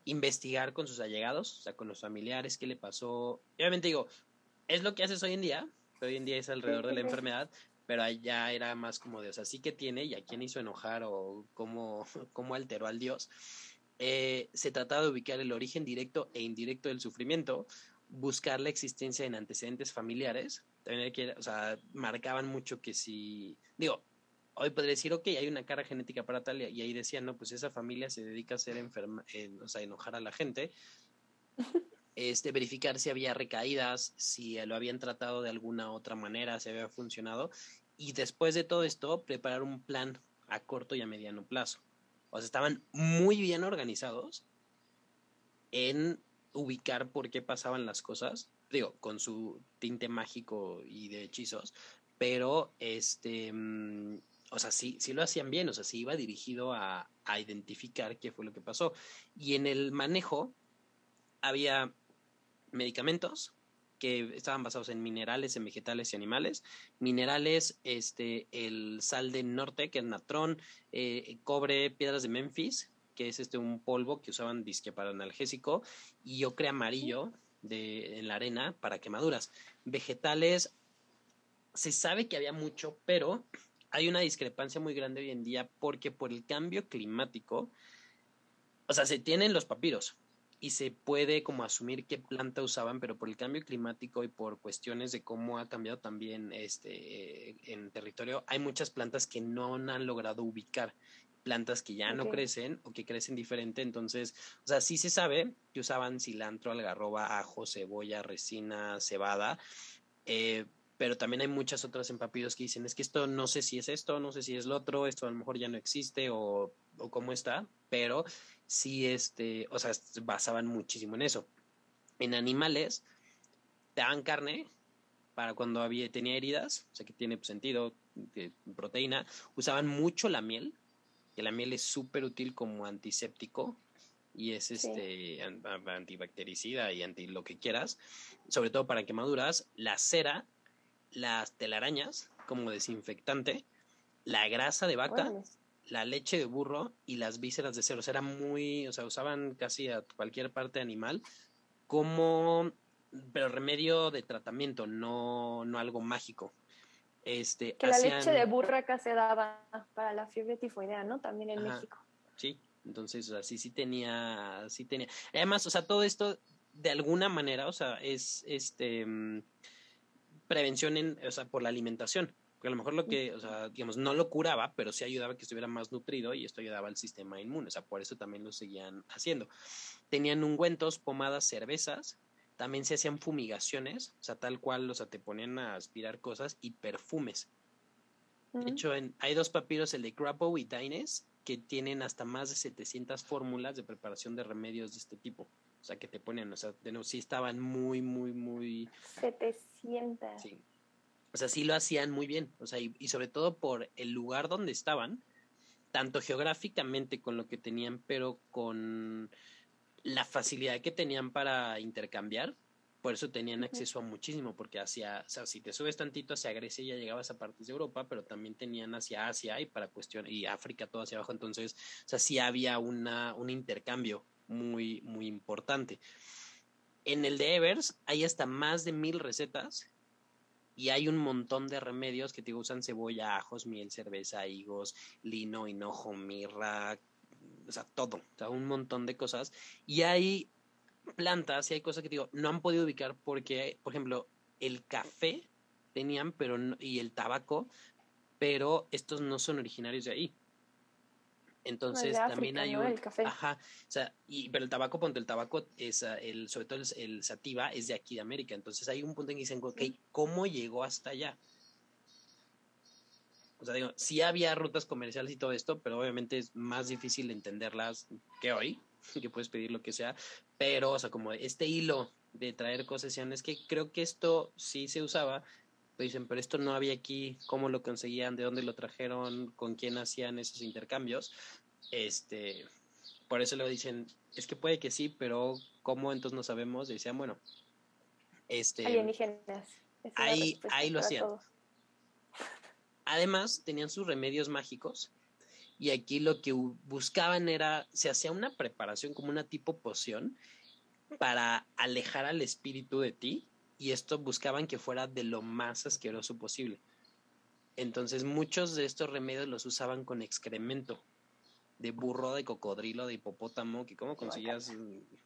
Speaker 1: investigar con sus allegados, o sea, con los familiares, qué le pasó. obviamente digo, es lo que haces hoy en día, hoy en día es alrededor de la enfermedad, pero allá era más como de, o sea, sí que tiene y a quién hizo enojar o cómo, *laughs* cómo alteró al Dios. Eh, se trataba de ubicar el origen directo e indirecto del sufrimiento, buscar la existencia en antecedentes familiares. También hay que, o sea, marcaban mucho que si, digo, hoy podría decir, ok, hay una cara genética para tal, y ahí decían, no, pues esa familia se dedica a ser enferma, o sea, enojar a la gente. *laughs* Este, verificar si había recaídas, si lo habían tratado de alguna otra manera, si había funcionado. Y después de todo esto, preparar un plan a corto y a mediano plazo. O sea, estaban muy bien organizados en ubicar por qué pasaban las cosas, digo, con su tinte mágico y de hechizos, pero este, mm, o sea, sí, sí lo hacían bien, o sea, sí iba dirigido a, a identificar qué fue lo que pasó. Y en el manejo había medicamentos que estaban basados en minerales, en vegetales y animales. Minerales, este, el sal del norte, que es natrón, eh, cobre, piedras de Memphis, que es este un polvo que usaban disque para analgésico, y ocre amarillo de, en la arena para quemaduras. Vegetales, se sabe que había mucho, pero hay una discrepancia muy grande hoy en día porque por el cambio climático, o sea, se tienen los papiros y se puede como asumir qué planta usaban, pero por el cambio climático y por cuestiones de cómo ha cambiado también este en territorio, hay muchas plantas que no han logrado ubicar. Plantas que ya no crecen o que crecen diferente, entonces, o sea, sí se sabe que usaban cilantro, algarroba, ajo, cebolla, resina, cebada, eh, pero también hay muchas otras en papiros que dicen, es que esto no sé si es esto, no sé si es lo otro, esto a lo mejor ya no existe o, o cómo está, pero sí, este, o sea, basaban muchísimo en eso. En animales, te daban carne para cuando había, tenía heridas, o sea que tiene sentido, de proteína, usaban mucho la miel, que la miel es súper útil como antiséptico, y es este antibactericida y anti lo que quieras, sobre todo para quemaduras, la cera las telarañas como desinfectante, la grasa de vaca, la leche de burro y las vísceras de cerdo. O sea, era muy, o sea, usaban casi a cualquier parte animal como, pero remedio de tratamiento, no, no algo mágico. Este,
Speaker 2: que la leche de burro acá se daba para la fiebre tifoidea, ¿no? También en México.
Speaker 1: Sí, entonces, o sea, sí, sí tenía, sí tenía. Además, o sea, todo esto de alguna manera, o sea, es este mm, prevención en, o sea, por la alimentación. Porque a lo mejor lo que, o sea, digamos, no lo curaba, pero sí ayudaba a que estuviera más nutrido y esto ayudaba al sistema inmune. O sea, por eso también lo seguían haciendo. Tenían ungüentos, pomadas, cervezas. También se hacían fumigaciones, o sea, tal cual, o sea, te ponían a aspirar cosas y perfumes. De hecho, en, hay dos papiros, el de Grappo y Dines, que tienen hasta más de 700 fórmulas de preparación de remedios de este tipo. O sea, que te ponen, o sea, de nuevo, sí estaban muy, muy, muy...
Speaker 2: 700.
Speaker 1: Sí. O sea, sí lo hacían muy bien. O sea, y, y sobre todo por el lugar donde estaban, tanto geográficamente con lo que tenían, pero con la facilidad que tenían para intercambiar. Por eso tenían acceso a muchísimo, porque hacia, o sea, si te subes tantito hacia Grecia ya llegabas a partes de Europa, pero también tenían hacia Asia y para cuestión, y África todo hacia abajo. Entonces, o sea, sí había una, un intercambio muy, muy importante. En el de Evers hay hasta más de mil recetas y hay un montón de remedios que te usan cebolla, ajos, miel, cerveza, higos, lino, hinojo, mirra, o sea, todo, o sea, un montón de cosas. Y hay plantas y hay cosas que digo, no han podido ubicar porque, por ejemplo, el café tenían, pero y el tabaco, pero estos no son originarios de ahí. Entonces también hay un ajá, o sea, y pero el tabaco, ponte el tabaco es el sobre todo el, sativa es de aquí de América, entonces hay un punto en que dicen, ok, ¿cómo llegó hasta allá? O sea, digo, sí había rutas comerciales y todo esto, pero obviamente es más difícil de entenderlas que hoy, *laughs* que puedes pedir lo que sea, pero, o sea, como este hilo de traer cosas, es que creo que esto sí se usaba, dicen, pero esto no había aquí, cómo lo conseguían, de dónde lo trajeron, con quién hacían esos intercambios. Este, por eso lo dicen, es que puede que sí, pero ¿cómo entonces no sabemos? decían, bueno, este,
Speaker 2: alienígenas.
Speaker 1: Ahí, ahí lo hacían. Además, tenían sus remedios mágicos y aquí lo que buscaban era, se hacía una preparación como una tipo poción para alejar al espíritu de ti y esto buscaban que fuera de lo más asqueroso posible. Entonces muchos de estos remedios los usaban con excremento de burro, de cocodrilo, de hipopótamo, que cómo conseguías,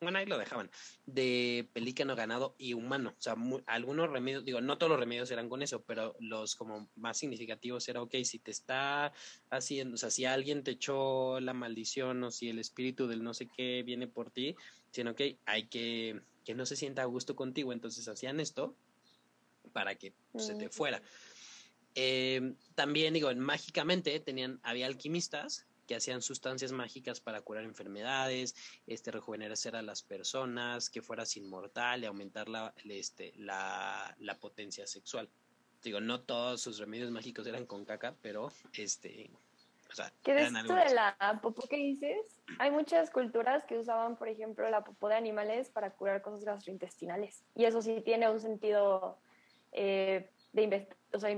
Speaker 1: bueno, ahí lo dejaban, de pelícano ganado y humano. O sea, algunos remedios, digo, no todos los remedios eran con eso, pero los como más significativos era, ok, si te está haciendo, o sea, si alguien te echó la maldición o si el espíritu del no sé qué viene por ti, sino que hay que que no se sienta a gusto contigo, entonces hacían esto para que se te fuera. Eh, también digo, mágicamente tenían, había alquimistas que hacían sustancias mágicas para curar enfermedades, este, rejuvenecer a las personas, que fueras inmortal y aumentar la, este, la, la potencia sexual. digo, no todos sus remedios mágicos eran con caca, pero este, o sea,
Speaker 2: ¿Qué de esto de la popó que dices? Hay muchas culturas que usaban, por ejemplo, la popó de animales para curar cosas gastrointestinales. Y eso sí tiene un sentido eh, de o sea,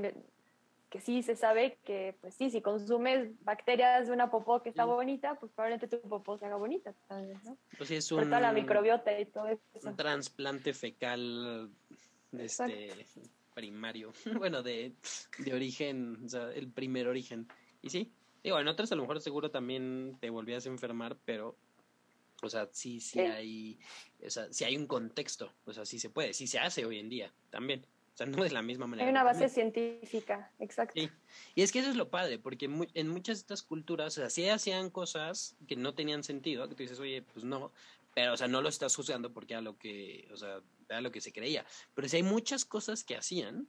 Speaker 2: que sí se sabe que, pues sí, si consumes bacterias de una popó que está bonita, pues probablemente tu popó se haga bonita ¿no?
Speaker 1: Pues sí, es un...
Speaker 2: la microbiota y todo eso.
Speaker 1: Un trasplante fecal este, primario, *laughs* bueno, de, de origen, o sea, el primer origen. Y sí, Digo, en otras a lo mejor seguro también te volvías a enfermar, pero, o sea, sí, sí, hay, o sea, sí hay un contexto, o sea, sí se puede, sí se hace hoy en día también. O sea, no es la misma manera.
Speaker 2: Hay una base científica, exacto.
Speaker 1: Sí. Y es que eso es lo padre, porque en muchas de estas culturas, o sea, sí hacían cosas que no tenían sentido, que tú dices, oye, pues no, pero, o sea, no lo estás juzgando porque era lo que, o sea, era lo que se creía. Pero sí hay muchas cosas que hacían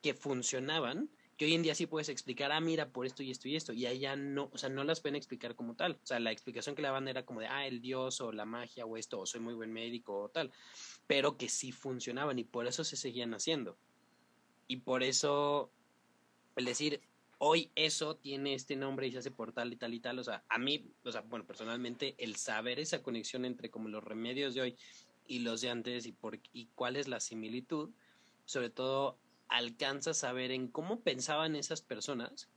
Speaker 1: que funcionaban que hoy en día sí puedes explicar, ah, mira, por esto y esto y esto, y allá no, o sea, no las pueden explicar como tal. O sea, la explicación que le daban era como de, ah, el dios o la magia o esto, o soy muy buen médico o tal, pero que sí funcionaban y por eso se seguían haciendo. Y por eso, el decir, hoy eso tiene este nombre y se hace por tal y tal y tal, o sea, a mí, o sea, bueno, personalmente, el saber esa conexión entre como los remedios de hoy y los de antes y, por, y cuál es la similitud, sobre todo alcanzas a ver en cómo pensaban esas personas.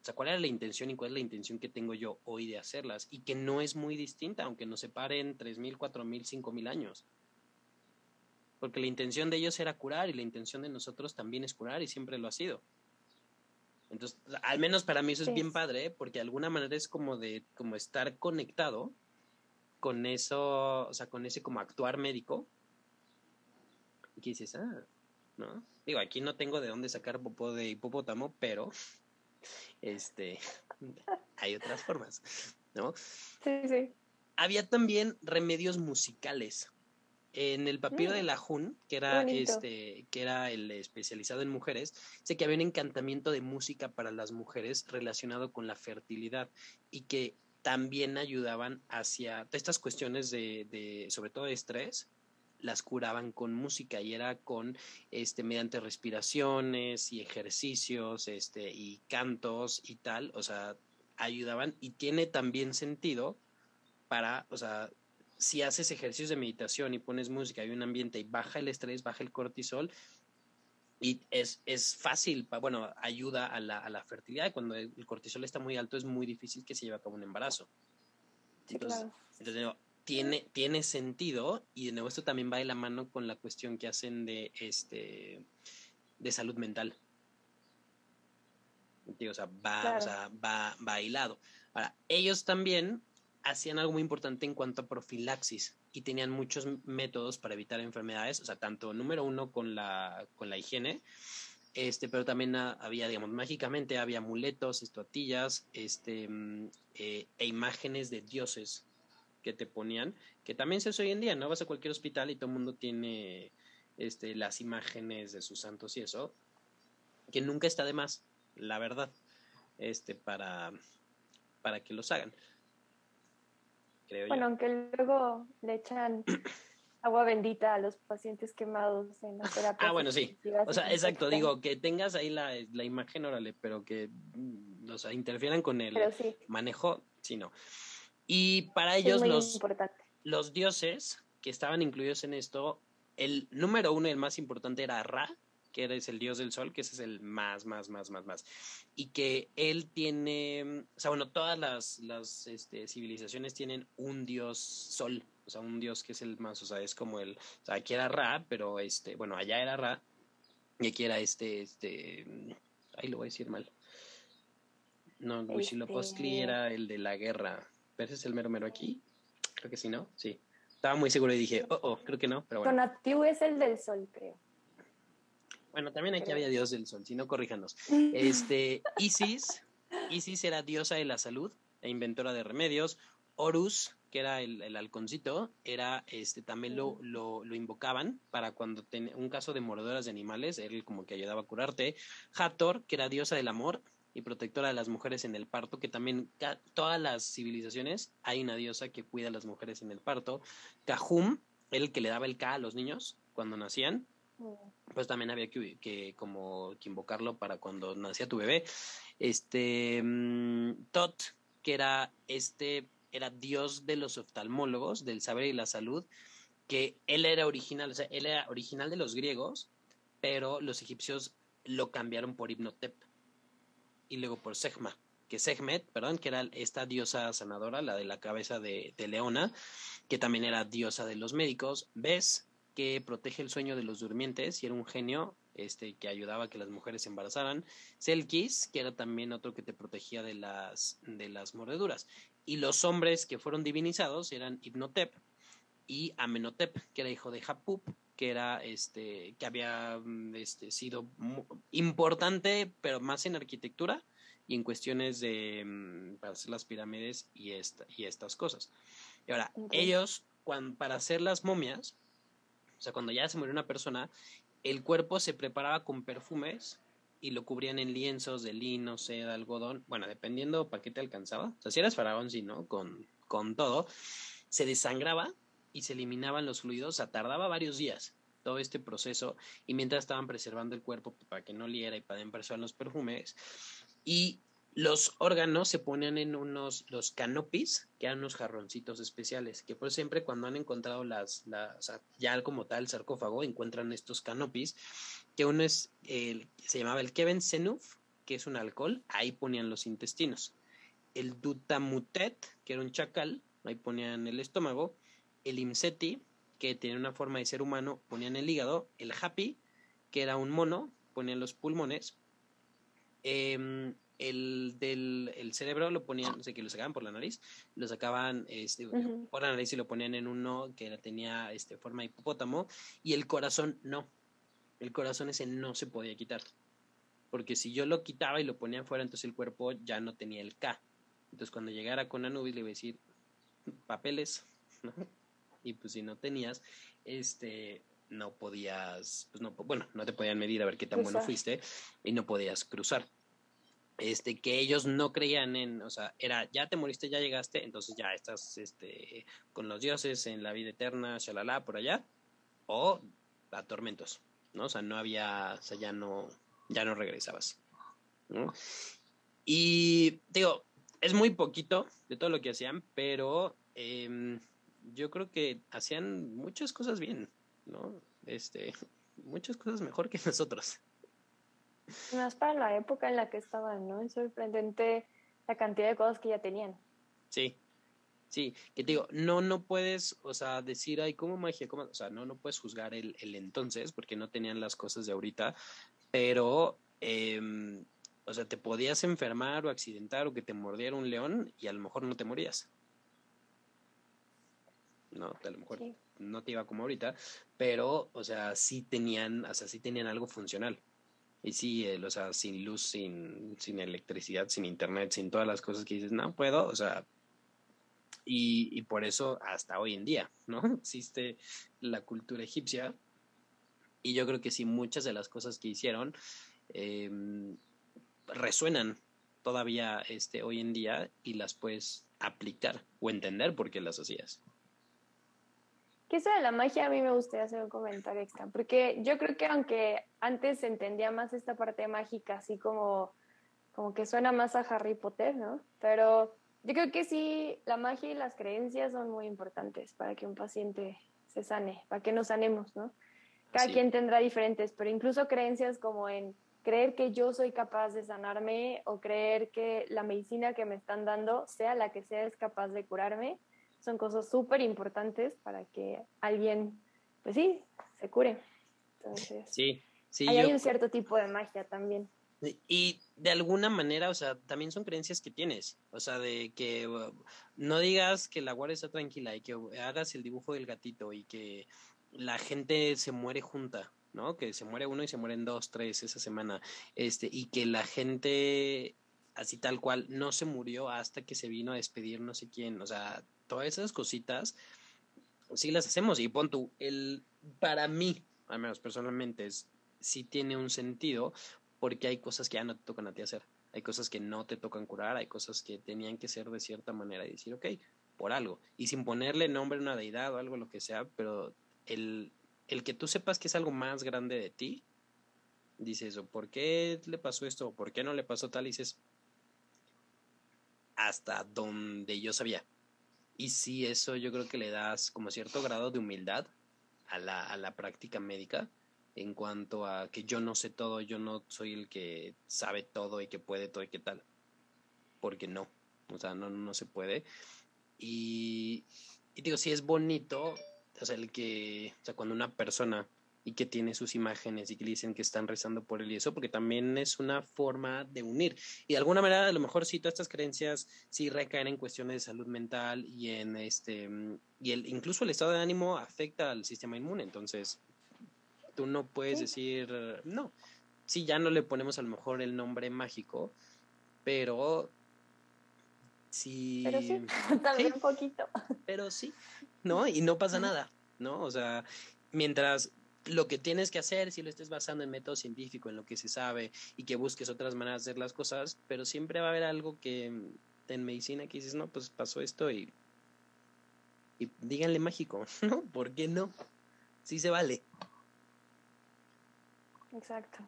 Speaker 1: O sea, cuál era la intención y cuál es la intención que tengo yo hoy de hacerlas. Y que no es muy distinta, aunque nos separen 3.000, 4.000, 5.000 años. Porque la intención de ellos era curar y la intención de nosotros también es curar y siempre lo ha sido. Entonces, al menos para mí eso es bien padre, porque de alguna manera es como de como estar conectado con eso, o sea, con ese como actuar médico. Y que dices, ah, ¿no? Digo, aquí no tengo de dónde sacar popó de hipopótamo, pero este hay otras formas, ¿no?
Speaker 2: Sí, sí.
Speaker 1: Había también remedios musicales. En el papiro de mm. la Jun, que era este, que era el especializado en mujeres, sé que había un encantamiento de música para las mujeres relacionado con la fertilidad y que también ayudaban hacia estas cuestiones de, de sobre todo de estrés, las curaban con música y era con este mediante respiraciones y ejercicios este y cantos y tal, o sea, ayudaban y tiene también sentido para, o sea, si haces ejercicios de meditación y pones música y un ambiente y baja el estrés, baja el cortisol, y es, es fácil, bueno, ayuda a la, a la fertilidad. Cuando el cortisol está muy alto es muy difícil que se lleve a cabo un embarazo. entonces, tiene, tiene sentido y de nuevo esto también va de la mano con la cuestión que hacen de este de salud mental. O sea, va, o sea, va, va hilado. Ahora, ellos también hacían algo muy importante en cuanto a profilaxis y tenían muchos métodos para evitar enfermedades, o sea, tanto número uno con la, con la higiene, este, pero también había, digamos, mágicamente había amuletos, estatuillas, este, mm, eh, e imágenes de dioses que te ponían, que también se hace hoy en día, ¿no? Vas a cualquier hospital y todo el mundo tiene este, las imágenes de sus santos y eso, que nunca está de más, la verdad, este, para, para que los hagan.
Speaker 2: bueno, aunque luego le echan *clears throat* agua bendita a los pacientes quemados en la terapia.
Speaker 1: Ah, bueno, sí. O sea, exacto, digo, que tengas ahí la, la imagen, órale, pero que, mm, o sea, interfieran con el manejo, sí, no. Y para ellos los, los dioses que estaban incluidos en esto, el número uno y el más importante era Ra, que es el dios del sol, que ese es el más, más, más, más, más. Y que él tiene, o sea, bueno, todas las, las este, civilizaciones tienen un dios sol, o sea, un dios que es el más, o sea, es como el, o sea, aquí era Ra, pero este, bueno, allá era Ra, y aquí era este, este, ahí lo voy a decir mal. No, Huitzilopochtli este... era el de la guerra, ¿Ves es el mero mero aquí? Creo que sí, ¿no? Sí. Estaba muy seguro y dije, oh, oh, creo que no, pero bueno.
Speaker 2: Tonatiuh es el del sol, creo.
Speaker 1: Bueno, también aquí había dios del sol, si no, corríjanos. *laughs* Este, Isis, Isis era diosa de la salud e inventora de remedios. Horus, que era el, el halconcito, era, este, también lo, lo, lo invocaban para cuando tenía un caso de mordedoras de animales, él como que ayudaba a curarte. Hathor, que era diosa del amor, y protectora de las mujeres en el parto, que también todas las civilizaciones hay una diosa que cuida a las mujeres en el parto. Cajum, el que le daba el K a los niños cuando nacían, pues también había que, que como que invocarlo para cuando nacía tu bebé. Este mm, Tot, que era este era dios de los oftalmólogos, del saber y la salud, que él era original, o sea, él era original de los griegos, pero los egipcios lo cambiaron por Hipnotep y luego por Sehma, que Sehmet, perdón, que era esta diosa sanadora, la de la cabeza de, leona, que también era diosa de los médicos, Ves, que protege el sueño de los durmientes y era un genio este, que ayudaba a que las mujeres se embarazaran, Selkis, que era también otro que te protegía de las, de las mordeduras, y los hombres que fueron divinizados eran Hipnotep y Amenhotep, que era hijo de Hapup, que era este, que había mm, este, sido importante, pero más en arquitectura y en cuestiones de mm, para hacer las pirámides y, esta, y estas cosas. Y ahora, ellos, cuando, para hacer las momias, o sea, cuando ya se murió una persona, el cuerpo se preparaba con perfumes y lo cubrían en lienzos de lino, seda, algodón, bueno, dependiendo para qué te alcanzaba. O sea, si eras faraón, sí, ¿no? Con, con todo. Se desangraba y se eliminaban los fluidos, o sea, tardaba varios días todo este proceso y mientras estaban preservando el cuerpo para que no liera y para preservar los perfumes y los órganos se ponían en unos, los canopis, que eran unos jarroncitos especiales, que por siempre cuando han encontrado las, sea, ya como tal sarcófago, encuentran estos canopis, que uno es, el, se llamaba el Kevin Senuf, que es un alcohol, ahí ponían los intestinos. El Dutamutet, que era un chacal, ahí ponían el estómago. El Imseti, que tenía una forma de ser humano, ponían el hígado. El Happy, que era un mono, ponían los pulmones. Eh, el del el cerebro lo ponían, no sé, que lo sacaban por la nariz, lo sacaban este, por la nariz y lo ponían en uno que tenía este, forma de hipopótamo, y el corazón no. El corazón ese no se podía quitar. Porque si yo lo quitaba y lo ponía afuera, entonces el cuerpo ya no tenía el K. Entonces cuando llegara con Anubis le iba a decir papeles, ¿no? Y pues si no tenías, este, no podías, pues no, bueno, no te podían medir a ver qué tan bueno fuiste y no podías cruzar este, que ellos no creían en, o sea, era, ya te moriste, ya llegaste, entonces ya estás, este, con los dioses en la vida eterna, shalala, por allá, o a tormentos, ¿no? O sea, no había, o sea, ya no, ya no regresabas, ¿no? Y, digo, es muy poquito de todo lo que hacían, pero eh, yo creo que hacían muchas cosas bien, ¿no? Este, *laughs* muchas cosas mejor que *laughs* nosotros.
Speaker 2: Más para la época en la que estaban, ¿no? Es sorprendente la cantidad de cosas que ya tenían.
Speaker 1: Sí, sí, que te digo, no, no puedes, o sea, decir, ay, ¿cómo magia? ¿Cómo? O sea, no, no puedes juzgar el, el entonces, porque no tenían las cosas de ahorita, pero, eh, o sea, te podías enfermar o accidentar o que te mordiera un león y a lo mejor no te morías. No, a lo mejor no te iba como ahorita, pero, o sea, sí tenían, o sea, sí tenían algo funcional. Y sí, o sea, sin luz, sin, sin electricidad, sin internet, sin todas las cosas que dices, no puedo, o sea, y, y por eso hasta hoy en día, ¿no? *laughs* Existe la cultura egipcia y yo creo que sí, muchas de las cosas que hicieron eh, resuenan todavía este, hoy en día y las puedes aplicar o entender por qué las hacías
Speaker 2: que eso de la magia a mí me gustaría hacer un comentario extra, porque yo creo que aunque antes se entendía más esta parte mágica, así como, como que suena más a Harry Potter, ¿no? Pero yo creo que sí, la magia y las creencias son muy importantes para que un paciente se sane, para que nos sanemos, ¿no? Cada quien tendrá diferentes, pero incluso creencias como en creer que yo soy capaz de sanarme o creer que la medicina que me están dando, sea la que sea, es capaz de curarme son cosas súper importantes para que alguien, pues sí, se cure. Entonces,
Speaker 1: sí, sí.
Speaker 2: hay un cierto tipo de magia también.
Speaker 1: Y de alguna manera, o sea, también son creencias que tienes. O sea, de que uh, no digas que la guardia está tranquila y que hagas el dibujo del gatito y que la gente se muere junta, ¿no? Que se muere uno y se mueren dos, tres esa semana. Este, y que la gente así tal cual no se murió hasta que se vino a despedir no sé quién. O sea, todas esas cositas sí las hacemos. Y pon tú, el, para mí, al menos personalmente, es, sí tiene un sentido porque hay cosas que ya no te tocan a ti hacer, hay cosas que no te tocan curar, hay cosas que tenían que ser de cierta manera y decir, ok, por algo, y sin ponerle nombre a una deidad o algo lo que sea, pero el, el que tú sepas que es algo más grande de ti, dices, o por qué le pasó esto, por qué no le pasó tal, y dices, hasta donde yo sabía. Y sí, eso yo creo que le das como cierto grado de humildad a la, a la práctica médica en cuanto a que yo no sé todo, yo no soy el que sabe todo y que puede todo y qué tal. Porque no, o sea, no, no se puede. Y, y digo, sí es bonito, o sea, el que, o sea, cuando una persona y que tiene sus imágenes y que le dicen que están rezando por él y eso, porque también es una forma de unir. Y de alguna manera, a lo mejor sí, todas estas creencias sí recaen en cuestiones de salud mental y en este, y el, incluso el estado de ánimo afecta al sistema inmune. Entonces, tú no puedes decir, no, sí, ya no le ponemos a lo mejor el nombre mágico, pero sí.
Speaker 2: Pero sí, *laughs* *laughs* también un poquito.
Speaker 1: Pero sí, ¿no? Y no pasa nada, ¿no? O sea, mientras lo que tienes que hacer, si lo estés basando en método científico, en lo que se sabe y que busques otras maneras de hacer las cosas, pero siempre va a haber algo que en medicina que dices, no, pues pasó esto y, y díganle mágico, *laughs* ¿no? ¿Por qué no? Sí se vale.
Speaker 2: Exacto.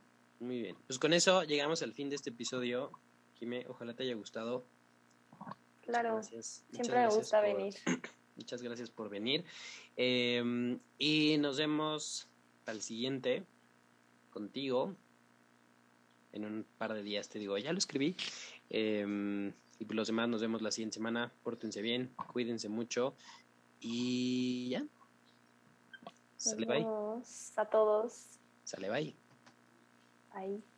Speaker 1: Muy bien. Pues con eso llegamos al fin de este episodio. Jimé, ojalá te haya gustado.
Speaker 2: Claro. Siempre me gusta venir. *clears throat*
Speaker 1: Muchas gracias por venir. Eh, y nos vemos al siguiente contigo. En un par de días te digo, ya lo escribí. Eh, y los demás nos vemos la siguiente semana. Pórtense bien, cuídense mucho. Y ya.
Speaker 2: Sale bye. A todos.
Speaker 1: Sale bye.
Speaker 2: Bye.